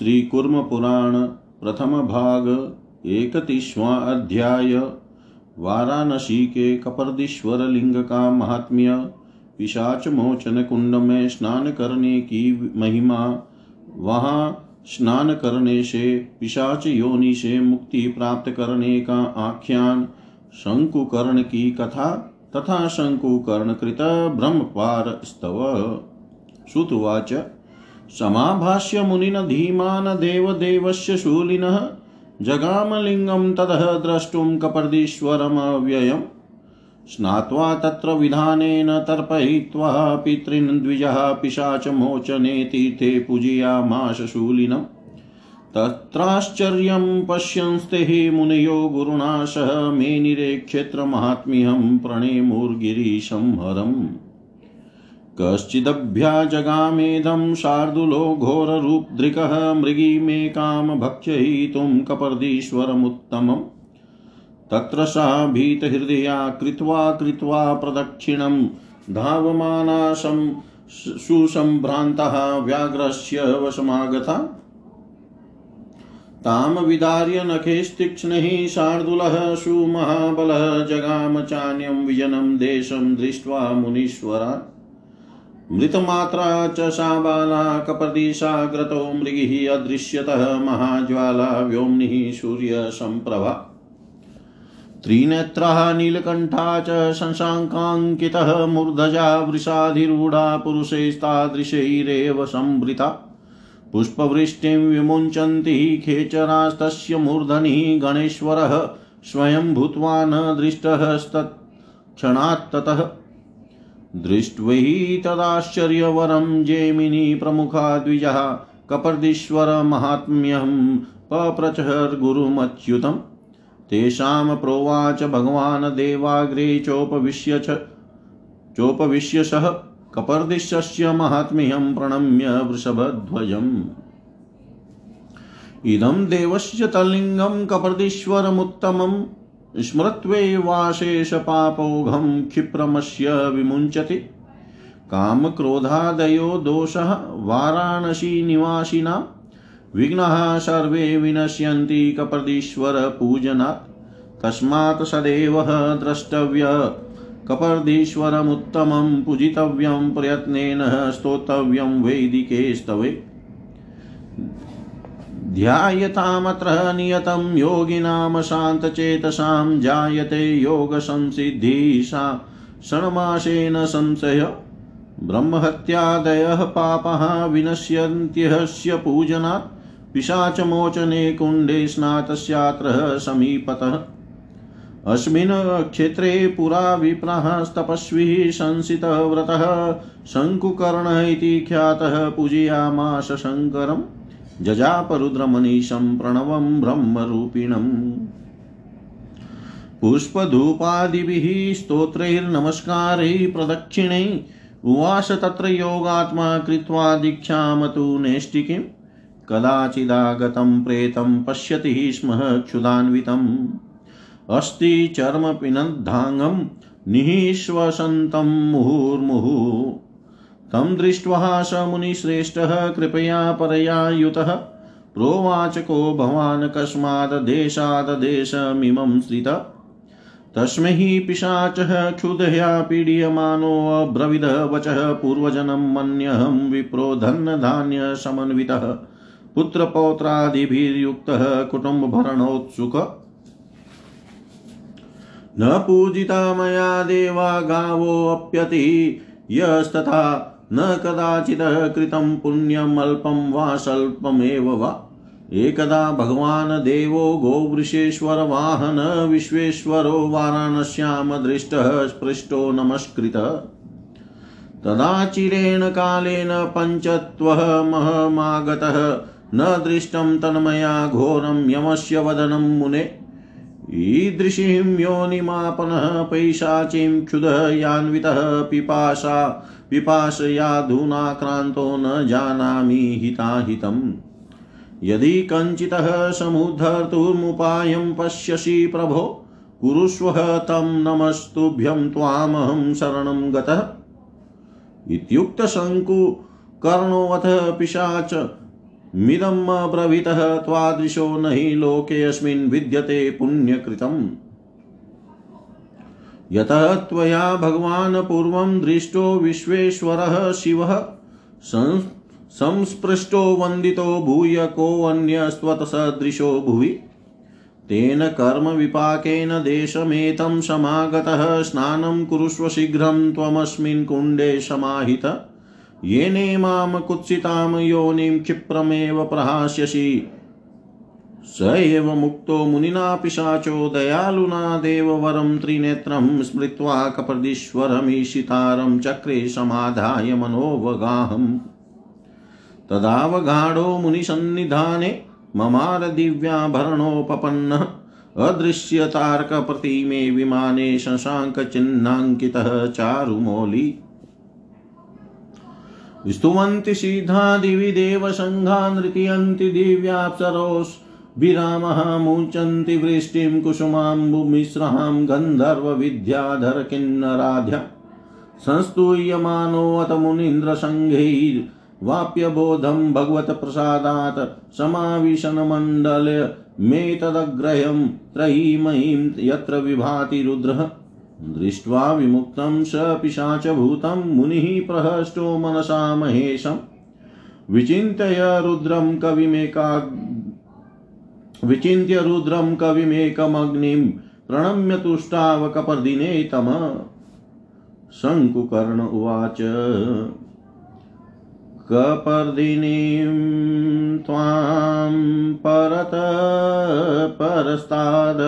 श्रीकुर्मपुराण प्रथमभाग एकतीसवां अध्याय। वाराणसी के कपर्दीश्वर लिंग का महात्म्य, पिशाच मोचन कुंड में स्नान करने की महिमा। वहाँ स्नान करने से, पिशाच योनि से मुक्ति प्राप्त करने का आख्यान, शंकुकर्ण की कथा तथा शंकुकर्ण कृत ब्रह्मपार स्तव श्रुतुवाच समाभाष्य मुनिन धीमान् देवदेवस्य शूलिनः जगामलिङ्गं ततः द्रष्टुं कपर्दीश्वरमव्ययम्। स्नात्वा तत्र विधानेन तर्पयित्वा पितॄन् द्विजः पिशाचमोचने तीर्थे पूजयामाश शूलिनम्। तत्राश्चर्यं पश्यंस्ते मुनयो गुरुणा सह मेनिरे क्षेत्रमाहात्म्यं प्रणेमुर्गिरीशं हरम्। कश्चिदभ्याजगामेदं शार्दूलो घोररूपदृकः मृगीमेकां भक्षयितुं कपर्दीश्वरमुत्तमम्। तत्र सा भीतहृदया कृत्वा कृत्वा प्रदक्षिणं धावमाना सुसम्भ्रान्तः व्याघ्रस्य वशमागता। तां विदार्य नखैस्तीक्ष्णैः शार्दूलः सुमहाबलः जगाम चान्यं विजनं देशं दृष्ट्वा मुनीश्वरात्। मृतमात्रा च सा बाला कपदिशाग्रतो मृगिः अदृश्यतः महाज्वाला व्योम्निः सूर्यसम्प्रभा। त्रिनेत्रः नीलकण्ठा च शशाङ्काङ्कितः मूर्धजा वृषाधिरूढा पुरुषैस्तादृशैरेव संवृता। पुष्पवृष्टिं विमुञ्चन्ति खेचरास्तस्य मूर्धनि गणेश्वरः स्वयं भूत्वा न दृष्टस्तत्क्षणात् दृष्ट्वैः तदाश्चर्यवरं जेमिनी प्रमुखा द्विजः कपर्दीश्वरमाहात्म्यं पप्रचहर्गुरुमच्युतम्। तेषां प्रोवाच भगवान् देवाग्रे चोपविश्य चोपविश्य सः कपर्दिशस्य माहात्म्यं प्रणम्य वृषभध्वजम्। इदं देवस्य तल्लिङ्गं कपर्दीश्वरमुत्तमम्। स्मृत्वैवाशेषपापौघं क्षिप्रमस्य विमुञ्चति। कामक्रोधादयो दोषः वाराणसीनिवासिनां। विघ्नः सर्वे विनश्यन्ति कपर्दीश्वरपूजनात्। तस्मात् सदैव द्रष्टव्य कपर्दीश्वरमुत्तमं पूजितव्यं प्रयत्नेन स्तोतव्यं वैदिके स्तवे ध्यायतामत्र नियतं योगिनां शान्तचेतसां जायते योगसंसिद्धिशा षण्मासेन संशय ब्रह्महत्यादयः पापः विनश्यन्त्यस्य पूजनात् पिशाचमोचने कुण्डे स्नातस्यात्र समीपतः। अस्मिन् क्षेत्रे पुरा विप्रः तपस्वी संसितव्रतः शङ्कुकर्ण इति ख्यातः पूजयामास शङ्करम्। जजापरुद्रमनीशं प्रणवं ब्रह्मरूपिणम्। पुष्पधूपादिभिः स्तोत्रैर्नमस्कारैः प्रदक्षिणै उवास तत्र योगात्मा कृत्वा दीक्षां तु नेष्टिकीं कदाचिदागतं प्रेतं पश्यति स्म क्षुदान्वितम् अस्ति चर्मपिनद्धाङ्गं, निःश्वसन्तं मुहुर्मुहुः। तं दृष्ट्वा स मुनिश्रेष्ठः कृपया परया युतः। प्रोवाच को भवान् कस्माद्देशाद्देशमिमं श्रित तस्मै पिशाचः, क्षुधया पीड्यमानोऽब्रविद वचः पूर्वजनं मन्यहं विप्रो धनधान्यसमन्वितः पुत्रपौत्रादिभिर्युक्तः, कुटुम्बभरणोत्सुक। न पूजिता मया देवा गावोऽप्यति, यस्तथा न कदाचित् कृतं पुण्यमल्पं वा स्वल्पमेव वा। एकदा भगवान् देवो गोवृषेश्वरवाहन विश्वेश्वरो वाराणस्यां दृष्टः स्पृष्टो नमस्कृतः। तदा कालेन पञ्चत्वः महमागतः न दृष्टं तन्मया घोरं यमस्य वदनं मुने। ईदृशीं योनिमापनः पैशाचीं क्षुधः यान्वितः पिपाशा पिपाशयाधुनाक्रान्तो न जानामि हिताहितम्। यदि कञ्चितः समुद्धर्तुमुपायं पश्यसि प्रभो, कुरुष्व तं नमस्तुभ्यं त्वामहं शरणं गतः। इत्युक्तशङ्कुकर्णोऽथ पिशाच मिदम् अब्रवीतः त्वादृशो न हि लोकेऽस्मिन् विद्यते पुण्यकृतम्। यतः त्वया भगवान् पूर्वं दृष्टो विश्वेश्वरः शिवः। संस्पृष्टो वन्दितो भूय कोऽन्यस्त्वत्सदृशो भुवि। तेन कर्मविपाकेन देशमेतं समागतः। स्नानं कुरुष्व शीघ्रं त्वमस्मिन् कुण्डे समाहित। येनेमां कुत्सितां योनिं क्षिप्रमेव प्रहास्यसि। स एव मुक्तो मुनिना पिशाचो दयालुना देववरं त्रिनेत्रं स्मृत्वा कपदीश्वरमीशितारं चक्रे समाधाय मनोवगाहम्। तदावगाढो मुनिसन्निधाने ममार दिव्याभरणोपपन्नः अदृश्यतार्कप्रतिमे विमाने शशाङ्कचिह्नाङ्कितः चारुमौली। स्तुवन्ति सिद्धा दिवि देवसङ्घा नृत्यन्ति दिव्याप्सरोस् विरामः मुञ्चन्ति वृष्टिं कुसुमाम्बुमिश्रां गन्धर्वविद्याधर किन्नराध्या। संस्तूयमानोऽथ मुनीन्द्रसङ्घैर् वाप्यबोधं भगवत्प्रसादात् समाविशनमण्डल मे तदग्रह्यं त्रयीमयीं यत्र विभाति रुद्रः। दृष्ट्वा विमुक्तं स पिशाचभूतं मुनिः प्रहष्टो मनसा महेशम्। विचिन्त्य रुद्रं कविमेका विचिन्त्य रुद्रं कविमेकमग्निं प्रणम्य तुष्टावकपर्दिने तम। शङ्कुकर्ण उवाच, कपर्दिनीं त्वां परत परस्ताद,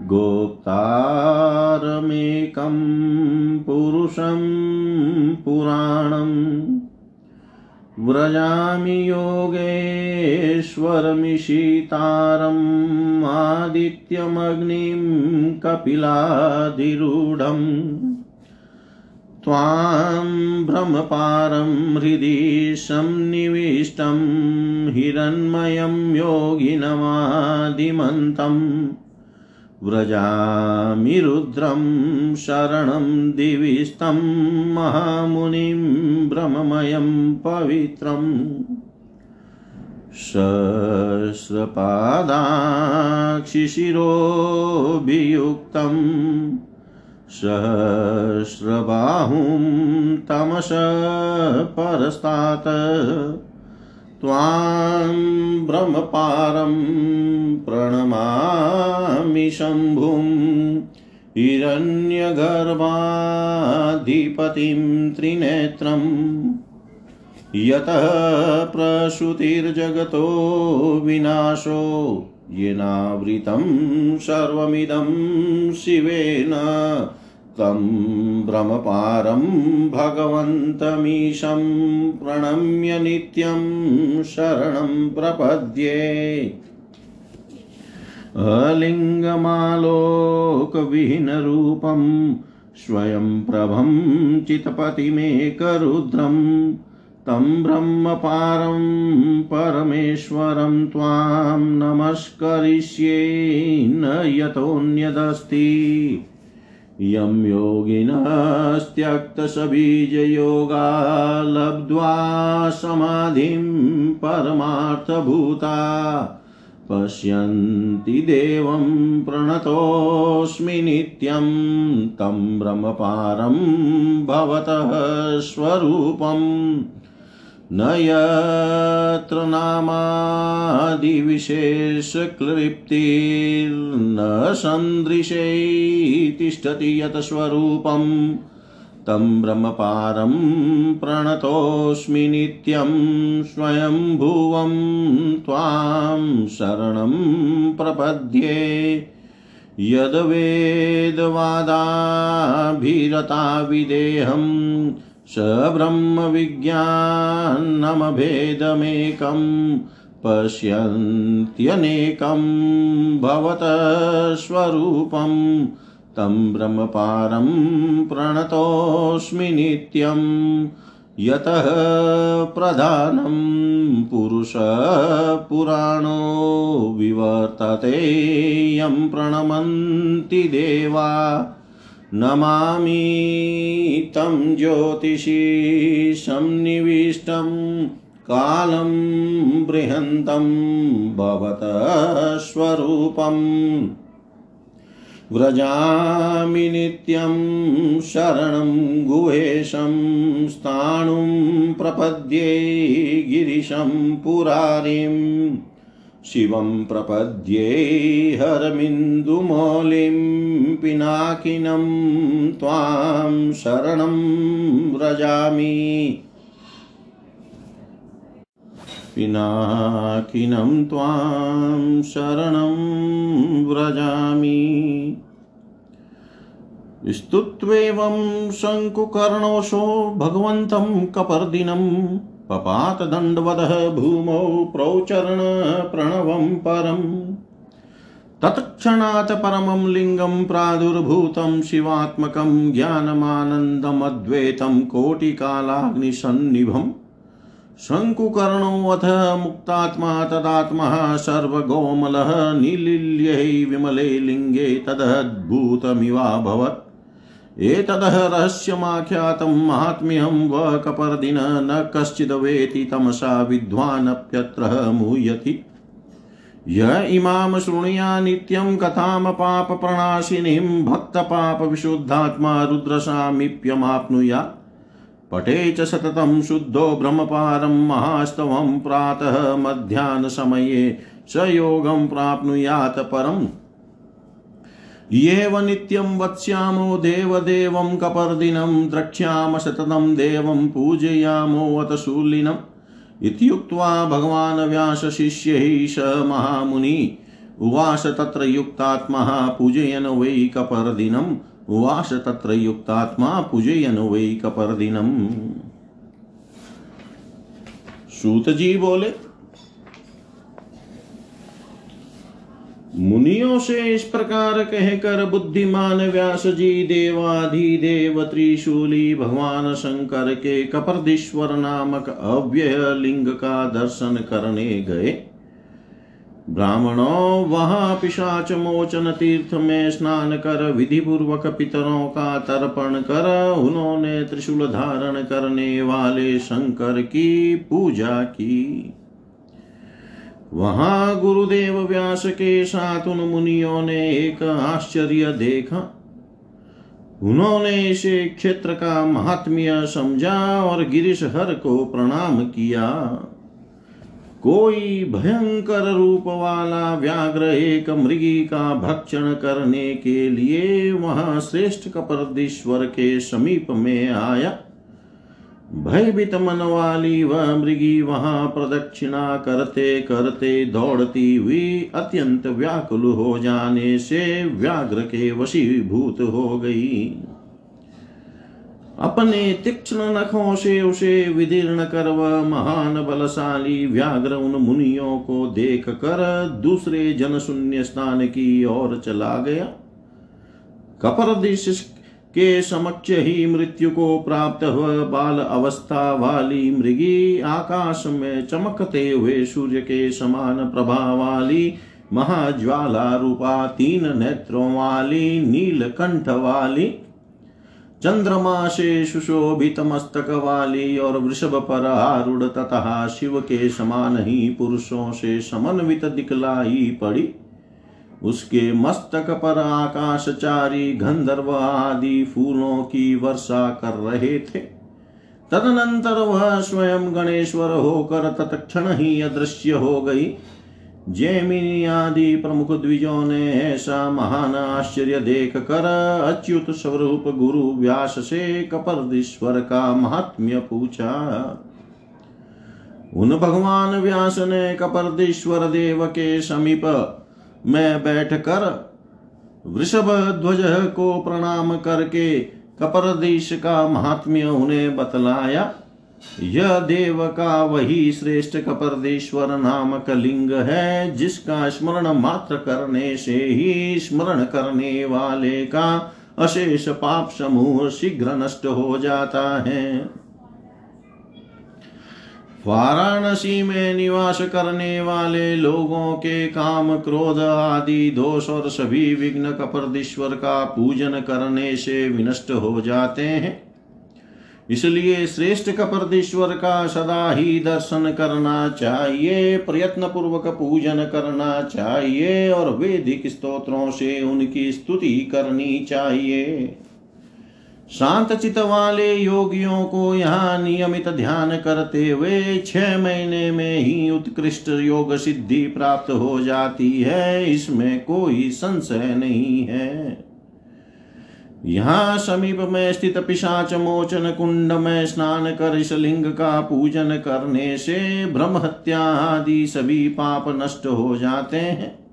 गोप्तारमेकं पुरुषं पुराणम्। व्रजामि योगेश्वरमिषितारम् आदित्यमग्निं कपिलाधिरूढम् त्वां भ्रमपारं हृदि संनिविष्टं हिरण्मयं योगिनमादिमन्तम् व्रजामि रुद्रं शरणं दिविस्तं महामुनिं भ्रममयं पवित्रम्। सहस्रपादाक्षिशिरोभियुक्तम् सहस्रबाहुं तमस परस्तात्। त्वां ब्रह्मपारं प्रणमामि शम्भुं हिरण्यगर्भाधिपतिं त्रिनेत्रम् यतः प्रसूतिर्जगतो विनाशो येनावृतं सर्वमिदं शिवेन तं भ्रमपारं भगवन्तमीशं प्रणम्य नित्यं शरणं प्रपद्ये। अलिङ्गमालोकविहीनरूपं स्वयं प्रभं चितपतिमेकरुद्रं, तं ब्रह्मपारं परमेश्वरं त्वां नमस्करिष्ये न यतोऽन्यदस्ति। यं योगिनस्त्यक्तसबीजयोगा लब्ध्वा समाधिं परमार्थभूता। पश्यन्ति देवं प्रणतोऽस्मि नित्यं तं ब्रह्मपारं भवतः स्वरूपम्। न यत्र नामादिविशेषक्लृप्तिर्न सन्दृशे तिष्ठति यत् तं ब्रह्मपारं प्रणतोऽस्मि नित्यं स्वयंभुवं त्वां शरणं प्रपद्ये। यद्वेदवादाभिरता विदेहम् स ब्रह्मविज्ञानमभेदमेकं पश्यन्त्यनेकं भवतः स्वरूपं तं ब्रह्मपारं प्रणतोऽस्मि नित्यं यतः प्रधानं पुरुषपुराणो विवर्तते यं प्रणमन्ति देवा नमामि तं ज्योतिषी संनिविष्टम् कालं बृहन्तं भवतः स्वरूपम् व्रजामि नित्यं शरणं गुहेशं स्थाणुं प्रपद्ये गिरिशं पुरारिम्। शिवं प्रपद्ये हरमिन्दुमौलिं पिनाकिनं त्वां शरणं व्रजामि। पिनाकिनं त्वां शरणं व्रजामि। स्तुत्वेवं शङ्कुकर्णोषो भगवन्तं कपर्दिनम् पपातदण्डवदः भूमौ प्रोचरण प्रणवं परम्। तत्क्षणात् परमं लिङ्गं प्रादुर्भूतं शिवात्मकं ज्ञानमानन्दमद्वैतं कोटिकालाग्निसन्निभम्। शङ्कुकर्णोऽथ मुक्तात्मा तदात्मः सर्वगोमलः निलील्यै विमले लिङ्गे तदद्भुतमिवाभवत्। एतदः रहस्यमाख्यातं माहात्म्यं वकपर्दिन न कश्चिद् वेति तमसा विद्वानप्यत्र मुह्यति य इमां शृणुया नित्यं कथां पापप्रणाशिनीं भक्तपापविशुद्धात्मा रुद्रसामीप्यमाप्नुयात् पठे च सततं शुद्धो ब्रह्मपारं महास्तवं प्रातः मध्याह्नसमये स योगं प्राप्नुयात् परम्। येव नित्यं वत्स्यामो देवदेवं कपर्दिनं द्रक्ष्याम देवं पूजयामोऽत शूलिनम् इत्युक्त्वा भगवान् व्यासशिष्यैः स महामुनि उवास तत्र युक्तात्मः पूजयन् वै कपर्दिनम्। उवास तत्र युक्तात्मा पूजयन् वै कपर्दिनम्। सूत बोले मुनियों से इस प्रकार कहकर बुद्धिमान व्यास जी देवाधिदेव त्रिशूली भगवान शंकर के कपर्दीश्वर नामक अव्यय लिंग का दर्शन करने गए। ब्राह्मणों, वहाँ पिशाच मोचन तीर्थ में स्नान कर विधि पूर्वक पितरों का तर्पण कर उन्होंने त्रिशूल धारण करने वाले शंकर की पूजा की। वहाँ गुरुदेव व्यास के साथ उन मुनियों ने एक आश्चर्य देखा। उन्होंने इसे क्षेत्र का महात्म्य समझा और गिरीश हर को प्रणाम किया। कोई भयंकर रूप वाला व्याघ्र एक मृगी का भक्षण करने के लिए वहाँ श्रेष्ठ कपरदीश्वर के समीप में आया। भयभीत मन वाली वह मृगी वहाँ प्रदक्षिणा करते करते दौड़ती हुई अत्यंत व्याकुल हो जाने से व्याघ्र के वशीभूत हो गई। अपने तीक्ष्ण नखों से उसे विदीर्ण कर वह महान बलशाली व्याघ्र उन मुनियों को देख कर दूसरे जनशून्य स्थान की ओर चला गया। कपरदिश के समक्ष ही मृत्यु को प्राप्त हुआ। बाल अवस्था वाली मृगी आकाश में चमकते हुए सूर्य के समान प्रभा वाली, महाज्वाला रूपा तीन नेत्रों वाली नील कंठ वाली, चंद्रमा से सुशोभित मस्तक वाली और वृषभ पर आरूढ़ तथा शिव के समान ही पुरुषों से समन्वित दिखलाई पड़ी। उसके मस्तक पर आकाशचारी गंधर्व आदि फूलों की वर्षा कर रहे थे। तदनंतर वह स्वयं गणेश्वर होकर तत्क्षण ही अदृश्य हो गई। जैमिनी आदि प्रमुख द्विजों ने ऐसा महान आश्चर्य देख कर अच्युत स्वरूप गुरु व्यास से कपर्दीश्वर का महात्म्य पूछा। उन भगवान व्यास ने कपर्दीश्वर देव के समीप में बैठकर वृषभ ध्वज को प्रणाम करके कपरदीश का महात्म्य उन्हें बतलाया। यह देव का वही श्रेष्ठ कपर्देश्वर नामक लिंग है, जिसका स्मरण मात्र करने से ही स्मरण करने वाले का अशेष पाप समूह शीघ्र नष्ट हो जाता है। वाराणसी में निवास करने वाले लोगों के काम क्रोध आदि, दोष और सभी विघ्न कपर्दीश्वर का पूजन करने से विनष्ट हो जाते हैं। इसलिए श्रेष्ठ कपर्दीश्वर का सदा ही दर्शन करना चाहिए प्रयत्न पूर्वक पूजन करना चाहिए और वैदिक स्तोत्रों से उनकी स्तुति करनी चाहिए। शांत चित वाले योगियों को यहाँ नियमित ध्यान करते हुए छह महीने में ही उत्कृष्ट योग सिद्धि प्राप्त हो जाती है। इसमें कोई संशय नहीं है। यहाँ समीप में स्थित पिशाच मोचन कुंड में स्नान कर इस लिंग का पूजन करने से ब्रह्म हत्या आदि सभी पाप नष्ट हो जाते हैं।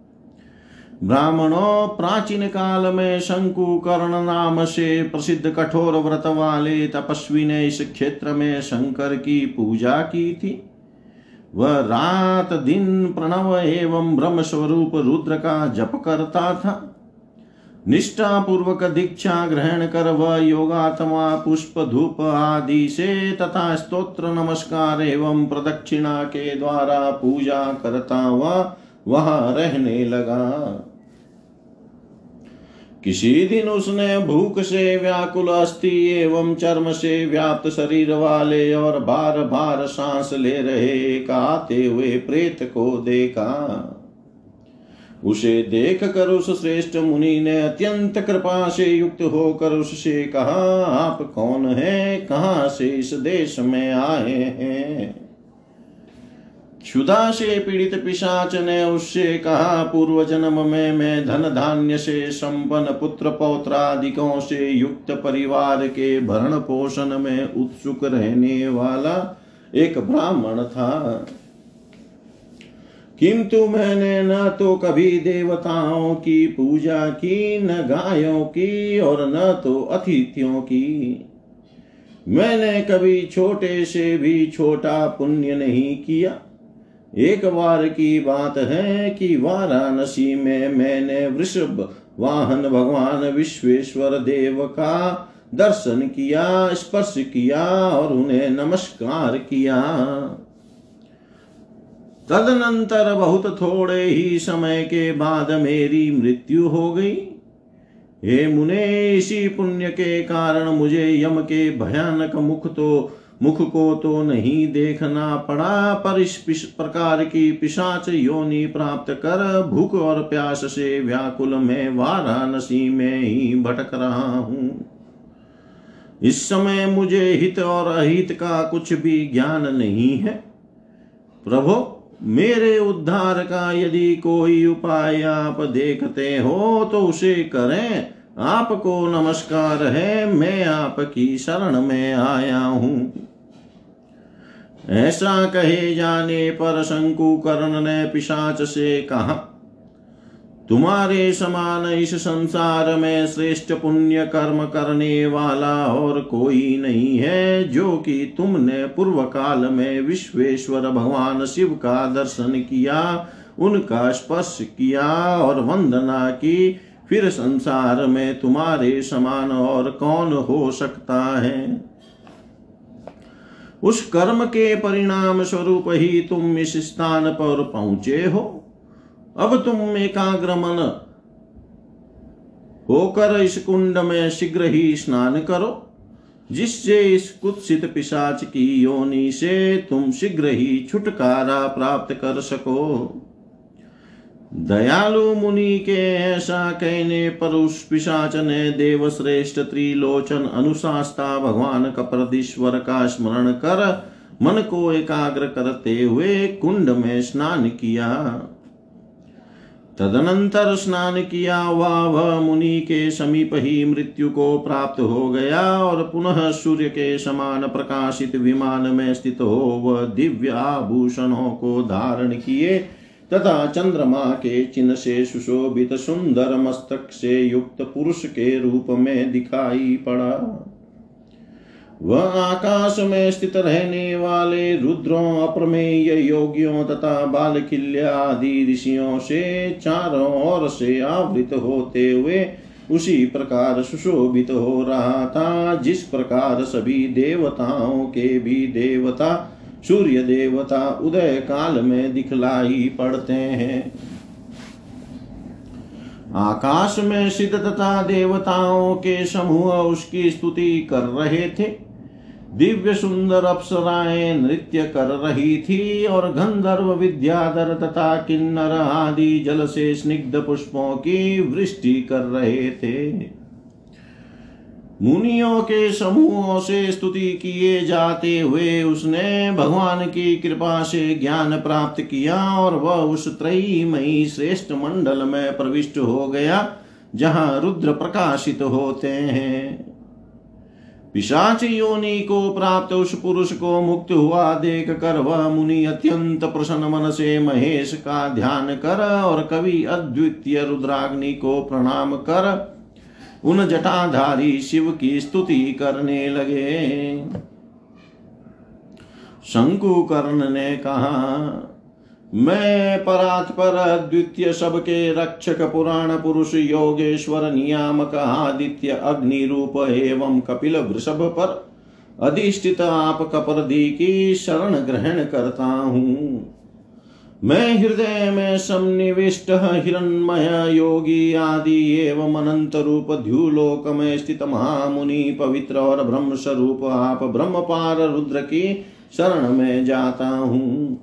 ब्राह्मणों प्राचीन काल में शंकु, कर्ण नाम से प्रसिद्ध कठोर व्रत वाले तपस्वी ने इस क्षेत्र में शंकर की पूजा की थी। वह रात दिन प्रणव एवं ब्रह्म स्वरूप रुद्र का जप करता था। निष्ठा पूर्वक दीक्षा ग्रहण कर वह योगात्मा, पुष्प, धूप आदि से तथा स्तोत्र, नमस्कार एवं प्रदक्षिणा के द्वारा पूजा करता हुआ वहाँ रहने लगा। किसी दिन उसने भूख से व्याकुल अस्थि एवं चर्म से व्याप्त शरीर वाले और बार बार सांस ले रहे कहते हुए प्रेत को देखा। उसे देख कर उस श्रेष्ठ मुनि ने अत्यंत कृपा से युक्त होकर उससे कहा, आप कौन है? कहाँ से इस देश में आए हैं? क्षुधा से पीड़ित पिशाच ने उससे कहा पूर्व जन्म में मैं धन धान्य से संपन्न पुत्र पौत्रादिकों से युक्त परिवार के भरण पोषण में उत्सुक रहने वाला एक ब्राह्मण था। किंतु मैंने न तो कभी देवताओं की पूजा की, न गायों की और न तो अतिथियों की। मैंने कभी छोटे से भी छोटा पुण्य नहीं किया। एक बार की बात है कि वाराणसी में मैंने वृषभ वाहन भगवान विश्वेश्वर देव का दर्शन किया, स्पर्श किया और उन्हें नमस्कार किया। तदनंतर बहुत थोड़े ही समय के बाद मेरी मृत्यु हो गई। हे मुने, इसी पुण्य के कारण मुझे यम के भयानक मुख तो मुख को तो नहीं देखना पड़ा पर इस प्रकार की पिशाच योनि प्राप्त कर भूख और प्यास से व्याकुल में वाराणसी में ही भटक रहा हूँ। इस समय मुझे हित और अहित का कुछ भी ज्ञान नहीं है। प्रभो, मेरे उद्धार का यदि कोई उपाय आप देखते हो तो उसे करें। आपको नमस्कार है, मैं आपकी शरण में आया हूँ। ऐसा कहे जाने पर शंकु कर्ण ने पिशाच से कहा, तुम्हारे समान इस संसार में श्रेष्ठ पुण्य कर्म करने वाला और कोई नहीं है जो कि तुमने पूर्व काल में विश्वेश्वर भगवान शिव का दर्शन किया, उनका स्पर्श किया और वंदना की। फिर संसार में तुम्हारे समान और कौन हो सकता है? उस कर्म के परिणाम स्वरूप ही तुम इस स्थान पर पहुँचे हो। अब तुम एकाग्र मन होकर इस कुंड में शीघ्र ही स्नान करो, जिससे इस कुत्सित पिशाच की योनि से तुम शीघ्र ही छुटकारा प्राप्त कर सको। दयालु मुनि के ऐसा कहने पर उस पिशाच ने देव श्रेष्ठ त्रिलोचन अनुशास्ता भगवान कप्रदीश्वर का स्मरण कर मन को एकाग्र करते हुए कुंड में स्नान किया। तदनंतर स्नान किया हुआ वह मुनि के समीप ही मृत्यु को प्राप्त हो गया और पुनः सूर्य के समान प्रकाशित विमान में स्थित हो वह दिव्य आभूषणों को धारण किए। तथा चंद्रमा के चिन्ह से सुशोभित सुंदर मस्तक से युक्त पुरुष के रूप में दिखाई पड़ा। वह आकाश में स्थित रहने वाले रुद्रों, अप्रमेय योगियों तथा बालकिल्य आदि ऋषियों से चारों ओर से आवृत होते हुए उसी प्रकार सुशोभित हो रहा था, जिस प्रकार सभी देवताओं के भी देवता सूर्य देवता उदय काल में दिखलाई पड़ते हैं। आकाश में सिद्ध तथा देवताओं के समूह उसकी स्तुति कर रहे थे। दिव्य सुंदर अप्सराएँ नृत्य कर रही थी और गंधर्व विद्याधर तथा किन्नर आदि जल से स्निग्ध पुष्पों की वृष्टि कर रहे थे। मुनियों के समूहों से स्तुति किए जाते हुए उसने भगवान की कृपा से ज्ञान प्राप्त किया और वह उस त्रयीमयी श्रेष्ठ मंडल में प्रविष्ट हो गया, जहाँ रुद्र प्रकाशित होते हैं। पिशाच योनि को प्राप्त उस पुरुष को मुक्त हुआ देख कर वह मुनि अत्यंत प्रसन्न मन से महेश का ध्यान कर और कवि अद्वितीय रुद्राग्नि को प्रणाम कर उन जटाधारी शिव की स्तुति करने लगे। शंकु कर्ण ने कहा, मैं परात्पर द्वितीय सबके रक्षक पुराण पुरुष योगेश्वर नियामक आदित्य अग्नि रूप एवं कपिल वृषभ पर अधिष्ठित आप कपरदी की शरण ग्रहण करता हूँ। मैं हृदय में सन्निविष्ट, हिरण्मय, योगी आदि एवं अनंत रूप द्युलोक में स्थित महामुनि, पवित्र और ब्रह्म स्वरूप आप ब्रह्म पार रुद्र की शरण में जाता हूँ।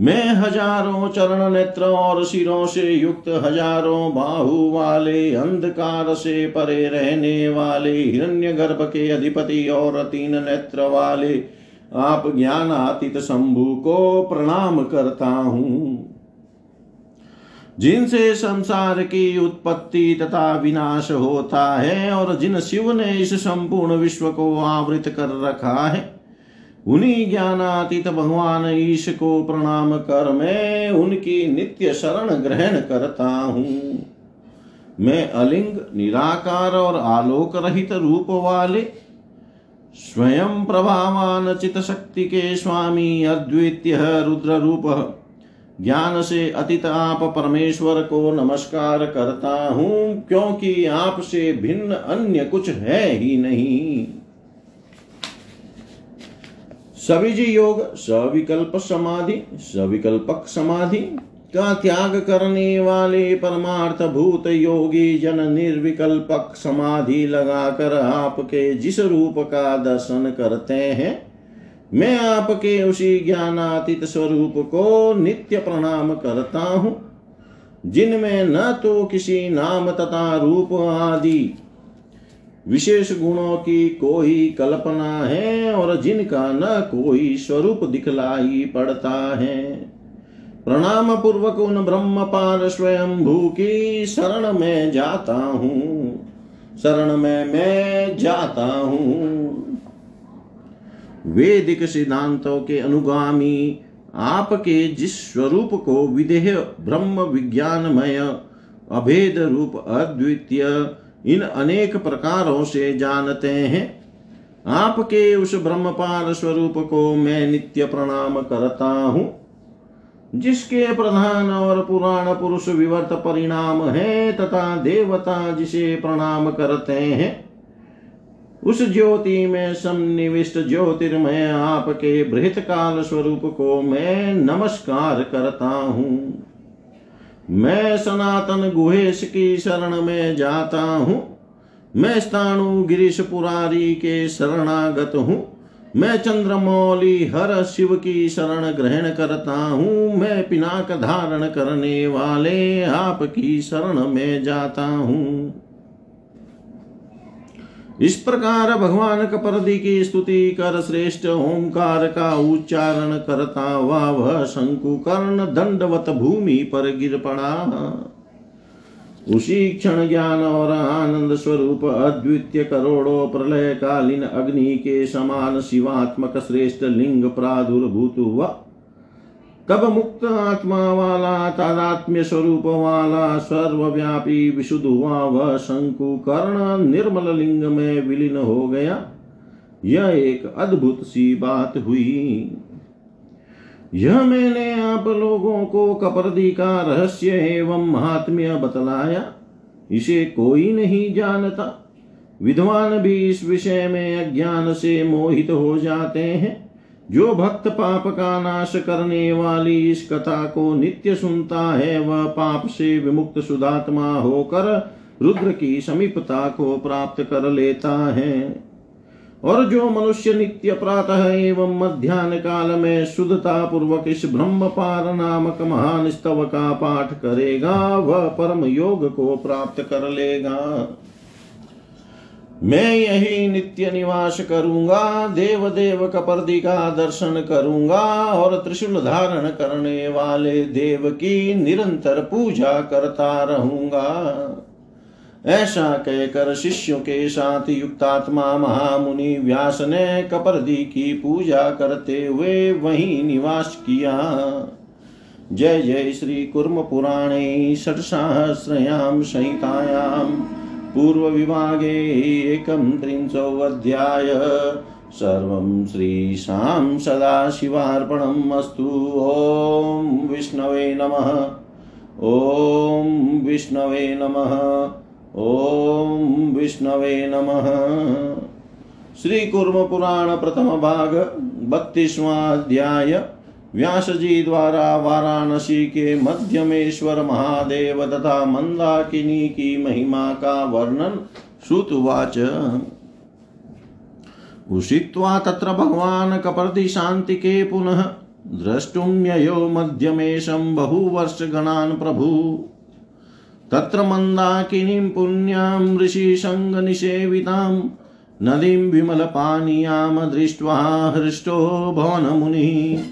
मैं हज़ारों चरण नेत्र और सिरों से युक्त, हज़ारों बाहु वाले, अंधकार से परे रहने वाले हिरण्य गर्भ के अधिपति और तीन नेत्र वाले आप ज्ञानातीत शंभु को प्रणाम करता हूँ। जिनसे संसार की उत्पत्ति तथा विनाश होता है और जिन शिव ने इस संपूर्ण विश्व को आवृत कर रखा है, उन्हीं ज्ञानातीत भगवान ईश को प्रणाम कर मैं उनकी नित्य शरण ग्रहण करता हूँ। मैं अलिंग, निराकार और आलोक रहित रूप वाले स्वयं प्रभावान चित शक्ति के स्वामी अद्वितीय रुद्र रूप ज्ञान से अतीत आप परमेश्वर को नमस्कार करता हूँ, क्योंकि आपसे भिन्न अन्य कुछ है ही नहीं। सविज योग, सविकल्प समाधि, सविकल्पक समाधि का त्याग करने वाले परमार्थ भूत योगी जन निर्विकल्पक समाधि लगाकर आपके जिस रूप का दर्शन करते हैं, मैं आपके उसी ज्ञानातीत स्वरूप को नित्य प्रणाम करता हूँ, जिनमें न तो किसी नाम तथा रूप आदि विशेष गुणों की कोई कल्पना है और जिनका न कोई स्वरूप दिखलाई पड़ता है। प्रणाम पूर्वक उन ब्रह्म पार स्वयं भू की शरण में जाता हूँ शरण में मैं जाता हूँ वेदिक सिद्धांतों के अनुगामी, आपके जिस स्वरूप को विदेह ब्रह्म विज्ञानमय अभेद रूप अद्वितीय, इन अनेक प्रकारों से जानते हैं, आपके उस ब्रह्मपाल स्वरूप को मैं नित्य प्रणाम करता हूँ। जिसके प्रधान और पुराण पुरुष विवर्त परिणाम है तथा देवता जिसे प्रणाम करते हैं, उस ज्योति में सन्निविष्ट ज्योतिर्मय आपके बृहत काल स्वरूप को मैं नमस्कार करता हूँ। मैं सनातन गुहेश की शरण में जाता हूँ। मैं स्थाणु गिरीश पुरारी के शरणागत हूँ। मैं चंद्रमौली हर शिव की शरण ग्रहण करता हूँ। मैं पिनाक धारण करने वाले आपकी शरण में जाता हूँ। इस प्रकार भगवान कपरदी की स्तुति कर श्रेष्ठ ओंकार का उच्चारण करता हुआ वह शंकु कर्ण दंडवत भूमि पर गिर पड़ा। उसी क्षण ज्ञान और आनंद स्वरूप अद्वितीय करोड़ों प्रलय कालीन अग्नि के समान शिवात्मक श्रेष्ठ लिंग प्रादुर्भूत हुआ तब मुक्त आत्मा वाला तादात्म्य स्वरूप वाला सर्वव्यापी विशुद्ध हुआ वह शंकु कर्ण निर्मल लिंग में विलीन हो गया। यह एक अद्भुत सी बात हुई। यह मैंने आप लोगों को कपरदी का रहस्य एवं महात्म्य बतलाया। इसे कोई नहीं जानता। विद्वान भी इस विषय में अज्ञान से मोहित हो जाते हैं। जो भक्त पाप का नाश करने वाली इस कथा को नित्य सुनता है, वह पाप से विमुक्त सुधात्मा होकर रुद्र की समीपता को प्राप्त कर लेता है। और जो मनुष्य नित्य प्रातः एवं मध्यान्ह काल में शुद्धता पूर्वक इस ब्रह्म पार नामक महान स्तव का पाठ करेगा, वह परम योग को प्राप्त कर लेगा। मैं यही नित्य निवास करूँगा देव देव कपर्दी का दर्शन करूँगा और त्रिशूल धारण करने वाले देव की निरंतर पूजा करता रहूँगा। ऐसा कहकर शिष्यों के साथ युक्तात्मा महामुनि व्यास ने कपरदी की पूजा करते हुए वहीं निवास किया। जय जय श्री कुर्म पुराणे षट्सहस्रयां संहितायां पूर्वविभागे एकं त्रिंशोऽध्याय। सर्वं श्रीशां सदाशिवार्पणम् अस्तु। विष्णवे नमः। ॐ विष्णवे नमः। ओम विष्णवे नमः। श्री कुर्म पुराण प्रथम भाग, बत्तीसवा अध्याय व्यास जी द्वारा वाराणसी के मध्यमेश्वर महादेव तथा मंदाकिनी की महिमा का वर्णन श्रुतवाच। उषित्वा तत्र भगवान् कपर्दि शान्तिके पुनः द्रष्टुं ययो मध्यमेशं बहुवर्षगणान् प्रभु। तत्र मन्दाकिनीं पुण्यां ऋषिसङ्गनिषेवितां नदीं विमलपानीयां दृष्ट्वा हृष्टो भवनमुनिः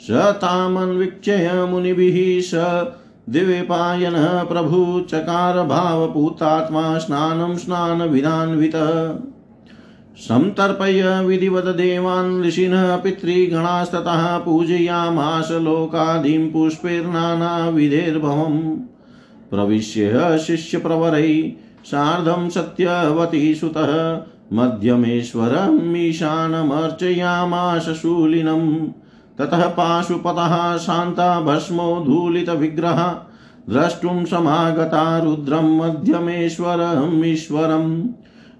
स तामन्वीक्षय मुनिभिः स दिव्यपायनः प्रभु चकार भावपूतात्मा स्नानं स्नानविधान्वितः। संतर्पय विधिवद देवान् ऋषिणः पितृगणास्ततः पूजयामास लोकादीं पुष्पैर्नानाविधैर्भवम्। प्रविश्य शिष्यप्रवरै सार्धं सत्यवती सुतः मध्यमेश्वरम् ईशानमर्चयामाश शूलिनम् ततः पाशुपतः शान्ता भस्मो धूलितविग्रह द्रष्टुं समागता रुद्रं मध्यमेश्वरम् ईश्वरम्।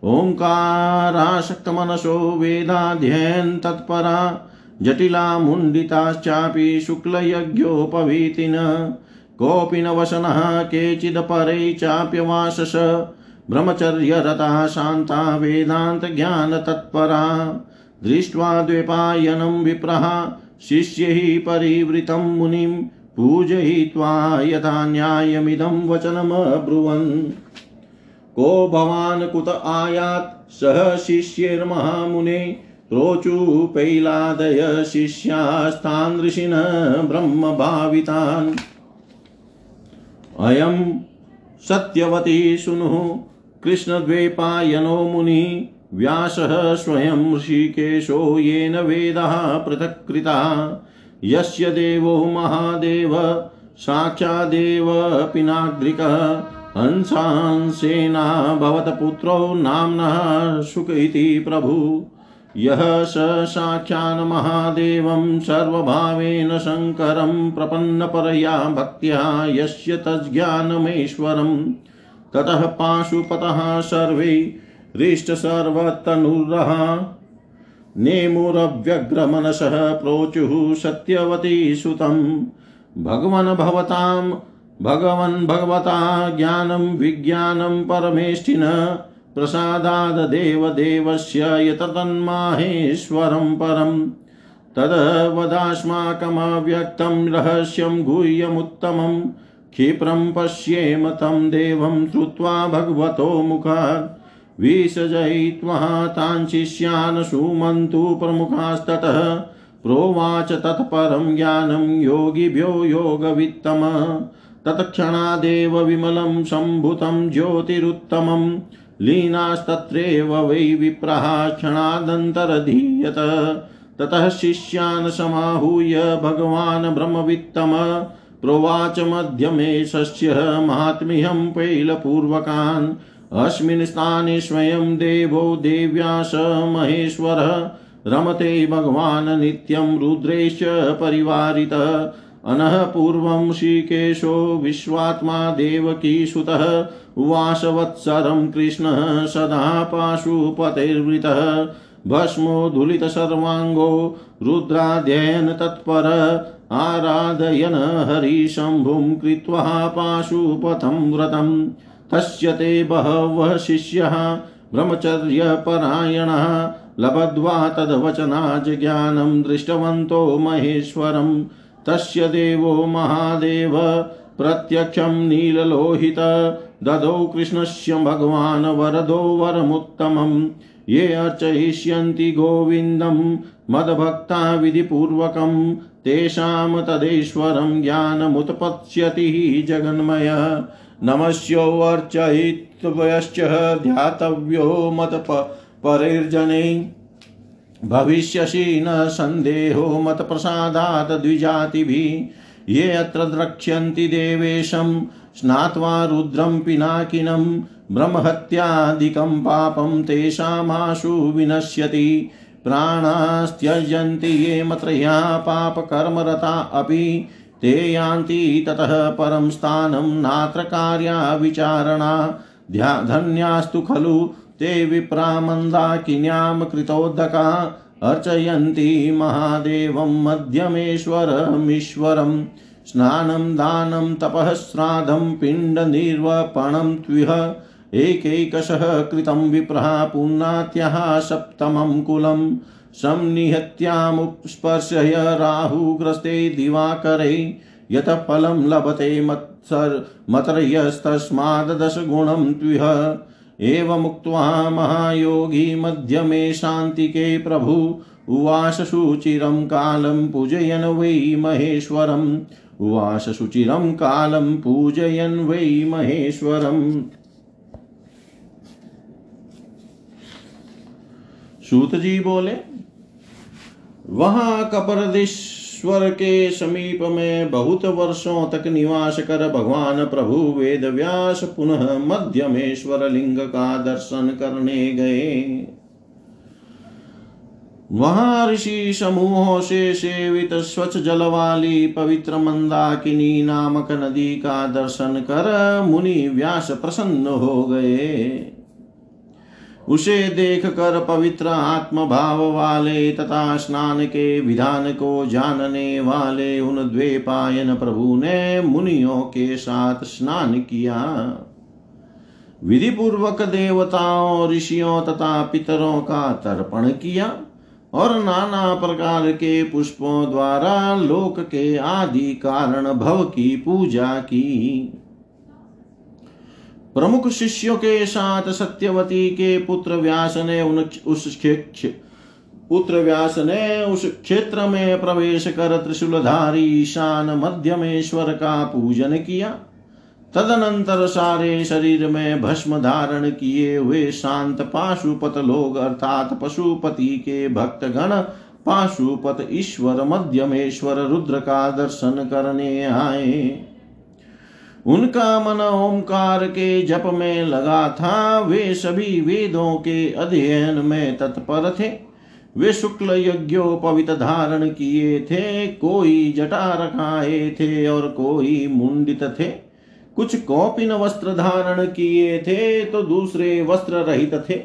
ओङ्काराशक्तमनसो वेदाध्ययन् तत्परा, जटिला मुण्डिताश्चापि शुक्लयज्ञोपवीतिन। कोऽपि न वसनः केचिदपरै चाप्यवासस ब्रह्मचर्यरतः शान्ता वेदान्तज्ञानतत्परा। दृष्ट्वा द्वैपायनं विप्रः, शिष्यैः परिवृतं मुनिं पूजयित्वा यथा न्यायमिदं वचनमब्रुवन्। को भवान् कुत आयात्? सः शिष्यैर्महामुने प्रोचुपैलादय शिष्यास्तान् ऋषिणः ब्रह्मभावितान्। अयं सत्यवती सुनुः कृष्णद्वैपायनो मुनिः व्यासः स्वयं ऋषिकेशो येन वेदः पृथक् कृता यस्य देवो महादेव, साक्षादेव पिनाग्रिकः, हंसांसेना भवतपुत्रो नाम्नः शुक इति प्रभु। यः स साक्षान् महादेवं सर्वभावेन शङ्करं प्रपन्नपरया भक्त्या यस्य तज्ज्ञानमेश्वरं। ततः पाशुपतः सर्वे हृष्टसर्वतनुरः नेमुरव्यग्रमनसः प्रोचुः सत्यवती सुतं भगवन् भवतां, भगवन् भगवता ज्ञानं, विज्ञानं, परमेष्ठिन। प्रसादादेवदेवस्य यततन्माहेश्वरं परम् तद्वदास्माकमव्यक्तं रहस्यं गुह्यमुत्तमं क्षिप्रं पश्येम तं देवं श्रुत्वा भगवतो मुखात् विसजयित्वा तान् शिष्यान् सुमन्तु प्रमुखास्ततः प्रोवाच तत्परं ज्ञानं योगिभ्यो योगवित्तम। तत्क्षणादेव विमलं सम्भुतं ज्योतिरुत्तमम्। लीनास्तत्रैव वै विप्रः क्षणादन्तरधीयत। ततः शिष्यान् समाहूय भगवान् ब्रह्मवित्तम प्रोवाच मध्यमेशस्य माहात्म्यं पैलपूर्वकान्। अस्मिन् स्थाने स्वयं देवो देव्या स महेश्वरः रमते भगवान् नित्यं रुद्रेश परिवारितः। अनः पूर्वं श्रीकेशो विश्वात्मा देवकीसुतः उवासवत्सरं कृष्णः सदा पाशुपतेर्वृतः। भस्मोद्धुलितसर्वाङ्गो रुद्राध्ययन तत्पर। आराधयन हरिशम्भुं कृत्वा पाशुपथं व्रतं। तस्य ते बहवः शिष्यः, ब्रह्मचर्यपरायणः। लभद्वा तद्वचनाज ज्ञानं दृष्टवन्तो महेश्वरं। तस्य देवो महादेव, प्रत्यक्षं नीललोहित। ददौ कृष्णस्य भगवान् वरदो वरमुत्तमम्। ये अर्चयिष्यन्ति गोविन्दं मदभक्ता विधिपूर्वकं तेषां तदेश्वरं ज्ञानमुत्पत्स्यति जगन्मय। नमस्योऽर्चयित्वयश्च ध्यातव्यो मत परिर्जने। भविष्यसि न सन्देहो मत्प्रसादात् द्विजातिभिः। ये अत्र द्रक्ष्यन्ति देवेशं स्नात्वा रुद्रं पिनाकिनं ब्रह्महत्यादिकं पापं तेषामाशु विनश्यति। प्राणास्त्यजन्ति ये मत्रया पापकर्मरता अपि। ते यान्ति ततः परं स्थानं नात्र कार्या विचारणा ध्या धन्यास्तु खलु ते विप्रा विप्रामन्दाकिन्यां कृतोदका अर्चयन्ति महादेवं मध्यमेश्वरमीश्वरम्। स्नानं दानं तपः श्राद्धं पिण्डनिर्वपणं त्विह एकैकशः कृतं विप्रः पुन्नात्यः सप्तमं कुलं संनिहत्यामुपस्पर्शय राहुग्रस्ते दिवाकरे यतः फलं लभते मत्सर् मतर्यस्तस्माद्दशगुणं त्विह एवमुक्त्वा महायोगी मध्यमे शान्तिके प्रभु उवास शुचिरं कालं पूजयन् वै महेश्वरम् उवास शुचिरं कालं पूजयन् वै महेश्वरम्। सूत जी बोले वहाँ कपरदेश्वर के समीप में बहुत वर्षों तक निवास कर भगवान प्रभु वेद व्यास पुनः मध्यमेश्वर लिंग का दर्शन करने गए। वहाँ ऋषि समूहों से सेवित स्वच्छ जल वाली पवित्र मंदाकिनी नामक नदी का दर्शन कर मुनि व्यास प्रसन्न हो गए। उसे देख कर पवित्र आत्म भाव वाले तथा स्नान के विधान को जानने वाले उन द्वेपायन प्रभु ने मुनियों के साथ स्नान किया। विधि पूर्वक देवताओं, ऋषियों तथा पितरों का तर्पण किया। और नाना प्रकार के पुष्पों द्वारा लोक के आदि कारण भव की पूजा की। प्रमुख शिष्यों के साथ सत्यवती के पुत्र व्यास ने उन उस पुत्र व्यास ने उस क्षेत्र में प्रवेश कर त्रिशूलधारी ईशान मध्यमेश्वर का पूजन किया। तदनंतर सारे शरीर में भस्म धारण किए हुए शांत पाशुपत लोग अर्थात पशुपति के भक्त गण पाशुपत ईश्वर मध्यमेश्वर रुद्र का दर्शन करने आए। उनका मन ओंकार के जप में लगा था। वे सभी वेदों के अध्ययन में तत्पर थे। वे शुक्ल यज्ञोपवित धारण किए थे। कोई जटा रखाए थे और कोई मुंडित थे। कुछ कौपिन वस्त्र धारण किए थे तो दूसरे वस्त्र रहित थे।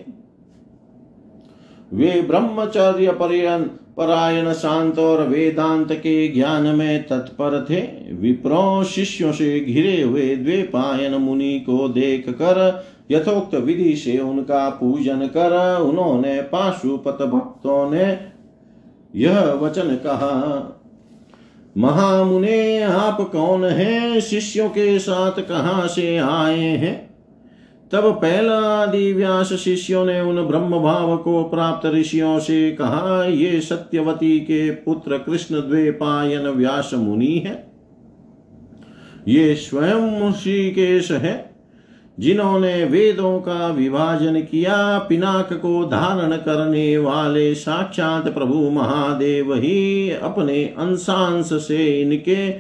वे ब्रह्मचर्य पर्यन, परायण शांत और वेदांत के ज्ञान में तत्पर थे। विप्रो शिष्यों से घिरे हुए द्वेपायन मुनि को देख कर यथोक्त विधि से उनका पूजन कर, उन्होंने पाशुपत भक्तों ने यह वचन कहा महामुने, आप कौन हैं? शिष्यों के साथ कहाँ से आए हैं? तब पहला आदि व्यास शिष्यों ने उन ब्रह्म भाव को प्राप्त ऋषियों से कहा, ये सत्यवती के पुत्र कृष्ण द्वेपायन व्यास मुनि है। ये स्वयं ऋषिकेश है। जिन्होंने वेदों का विभाजन किया, पिनाक को धारण करने वाले साक्षात प्रभु महादेव ही अपने अंशांश से इनके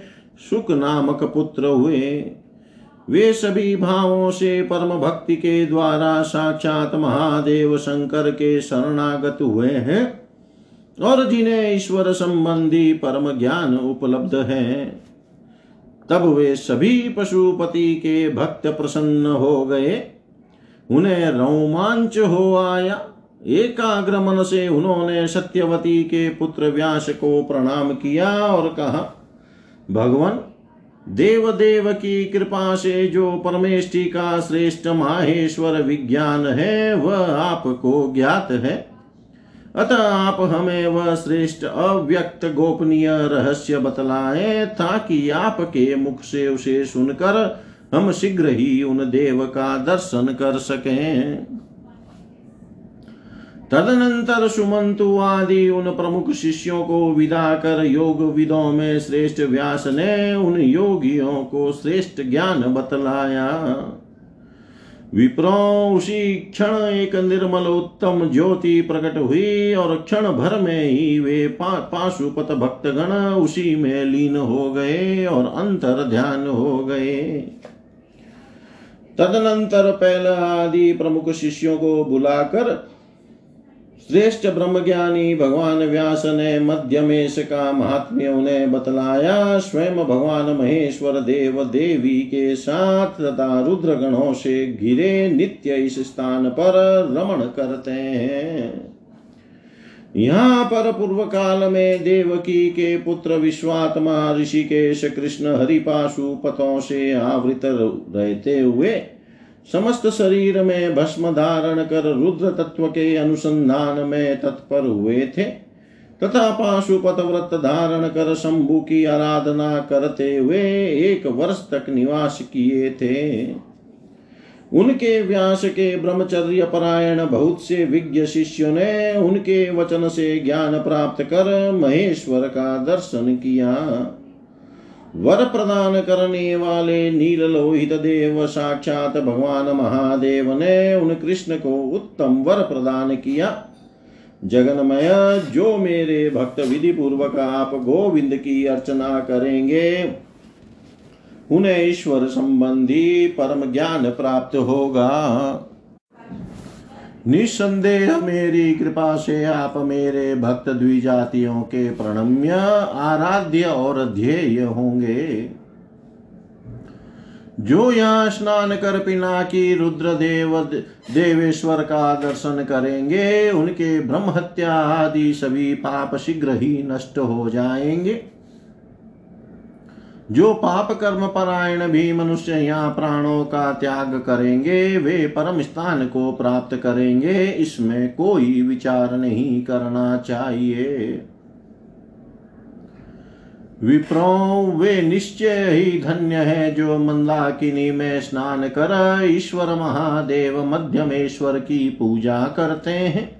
सुख नामक पुत्र हुए। वे सभी भावों से परम भक्ति के द्वारा साक्षात महादेव शंकर के शरणागत हुए हैं और जिन्हें ईश्वर संबंधी परम ज्ञान उपलब्ध है। तब वे सभी पशुपति के भक्त प्रसन्न हो गए। उन्हें रोमांच हो आया। एकाग्र मन से उन्होंने सत्यवती के पुत्र व्यास को प्रणाम किया और कहा, भगवान देव देव की कृपा से जो परमेष्टि का श्रेष्ठ माहेश्वर विज्ञान है, वह आपको ज्ञात है। अतः आप हमें वह श्रेष्ठ अव्यक्त गोपनीय रहस्य बतलाए, ताकि आपके मुख से उसे सुनकर हम शीघ्र ही उन देव का दर्शन कर सकें। तदनंतर सुमंतु आदि उन प्रमुख शिष्यों को विदा कर योग विदों में श्रेष्ठ व्यास ने उन योगियों को श्रेष्ठ ज्ञान बतलाया। विप्रो उसी क्षण एक निर्मल उत्तम ज्योति प्रकट हुई और क्षण भर में ही वे पा, पाशुपत भक्तगण उसी में लीन हो गए और अंतर ध्यान हो गए। तदनंतर पहला आदि प्रमुख शिष्यों को बुलाकर श्रेष्ठ ब्रह्मज्ञानी भगवान व्यास ने मध्यमेश का महात्म्य उन्हें बतलाया। स्वयं भगवान महेश्वर देव देवी के साथ तथा रुद्र गणों से घिरे नित्य इस स्थान पर रमण करते हैं। यहाँ पर पूर्व काल में देवकी के पुत्र विश्वात्मा ऋषिकेश कृष्ण हरिपाशु पथों से आवृत रहते हुए समस्त शरीर में भस्म धारण कर रुद्र तत्व के अनुसंधान में तत्पर हुए थे, तथा पाशुपत व्रत धारण कर शंभु की आराधना करते हुए एक वर्ष तक निवास किए थे। उनके व्यास के ब्रह्मचर्य परायण बहुत से विज्ञ शिष्यों ने उनके वचन से ज्ञान प्राप्त कर महेश्वर का दर्शन किया। वर प्रदान करने वाले नील लोहित देव साक्षात भगवान महादेव ने उन कृष्ण को उत्तम वर प्रदान किया। जगन्मय, जो मेरे भक्त विधि पूर्वक आप गोविंद की अर्चना करेंगे, उन्हें ईश्वर संबंधी परम ज्ञान प्राप्त होगा। निसंदेह मेरी कृपा से आप मेरे भक्त द्विजातियों के प्रणम्य आराध्य और ध्येय होंगे। जो यहाँ स्नान कर पिना की रुद्र देव देवेश्वर का दर्शन करेंगे, उनके ब्रह्म हत्या आदि सभी पाप शीघ्र ही नष्ट हो जाएँगे। जो पाप कर्म परायण भी मनुष्य यहाँ प्राणों का त्याग करेंगे, वे परम स्थान को प्राप्त करेंगे। इसमें कोई विचार नहीं करना चाहिए। विप्रो, वे निश्चय ही धन्य है जो मंदाकिनी में स्नान कर ईश्वर महादेव मध्यमेश्वर की पूजा करते हैं।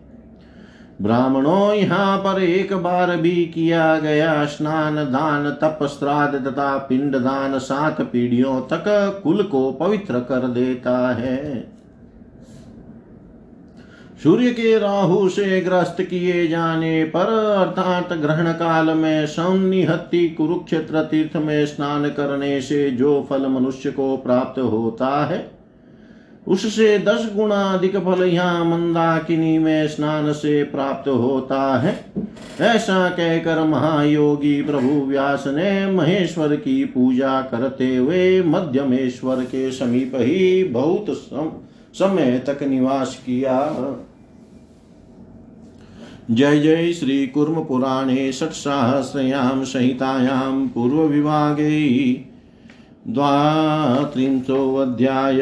ब्राह्मणों, यहाँ पर एक बार भी किया गया स्नान, दान तप श्राद्ध तथा पिंड दान सात पीढ़ियों तक कुल को पवित्र कर देता है। सूर्य के राहु से ग्रस्त किए जाने पर, अर्थात ग्रहण काल में सौनिहत्ति कुरुक्षेत्र तीर्थ में स्नान करने से जो फल मनुष्य को प्राप्त होता है उससे दस गुणा अधिक फल यहाँ मंदाकिनी में स्नान से प्राप्त होता है। ऐसा कहकर महायोगी प्रभु व्यास ने महेश्वर की पूजा करते हुए मध्यमेश्वर के समीप ही बहुत सम, समय तक निवास किया। जय जय श्री कुर्म पुराणे षट्सहस्रयां संहितायां पूर्वविभागे द्वात्रिंशोऽध्याय